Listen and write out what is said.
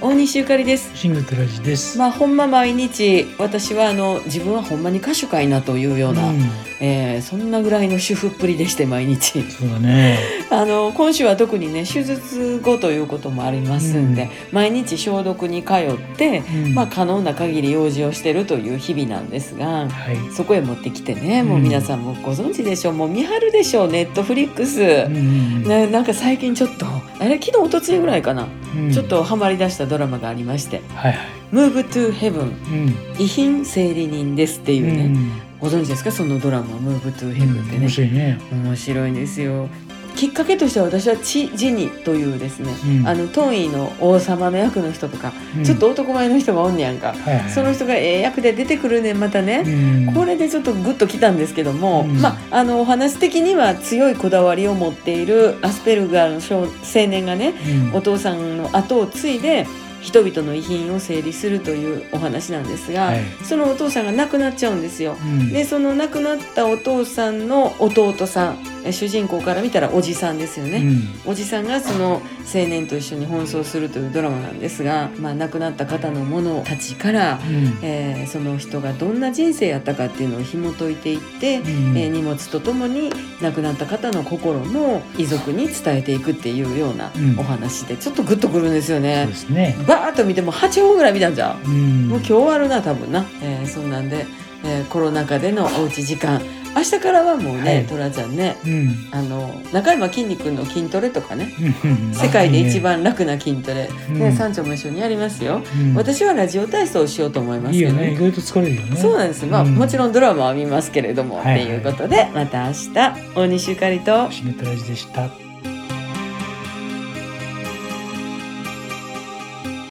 大西ゆかりです。シングトラジです。まあほんま毎日私はあの自分はほんまに歌手かいなというような、うん。えーそんなぐらいの主婦っぷりでして毎日。そうだね。あの今週は特にね手術後ということもありますんで、うん。毎日消毒に通って、うん。まあ可能な限り用事をしてるという日々なんですがはい。そこへ持ってきてねもう皆さんもご存知でしょう。もう見張るでしょう。ネットフリックス、うんね、なんか最近ちょっとあれ昨日おとついぐらいかな、うんちょっとハマりだしたドラマがありましてはいはい。「Move to Heaven うん。遺品整理人です」っていうね、ん。ご存知ですか？そのドラマ「Move to Heaven」ってね、面白いね。面白いんですよきっかけとしては私はチ・ジニというですね、うん。あのトンイの王様の役の人とか、うん。ちょっと男前の人がおんねやんか、はいはい。その人がええ役で出てくるねんまたね、うん。これでちょっとグッときたんですけども、うん。まああのお話的には強いこだわりを持っているアスペルガーの少青年がねうん。お父さんの後を継いで人々の遺品を整理するというお話なんですが、はい。そのお父さんが亡くなっちゃうんですよ。うん。でその亡くなったお父さんの弟さんえ主人公から見たらおじさんですよね。うんおじさんがその青年と一緒に奔走するというドラマなんですが、まあ、亡くなった方のものたちから、うんえーその人がどんな人生やったかっていうのを紐解いていって、うんえー荷物とともに亡くなった方の心も遺族に伝えていくっていうようなうんお話でちょっとグッとくるんですよねで。すね。バーッと見ても8本ぐらい見たんじゃん。うん。もう今日終わるな多分な、えーそうなんで、えーコロナ禍でのおうち時間明日からはもうね、はい。トラちゃんねうん。あの中山きんに君の筋トレとかねうん世界で一。番楽な筋トレ、うん。ね山頂も一緒にやりますよ、うん。私はラジオ体操をしようと思いますけどいいよね。意外と疲れるよね。そうなんです。まあ、うん。もちろんドラマは見ますけれども、っていうことでまた明日。大西ゆかりと。シングトラジでした。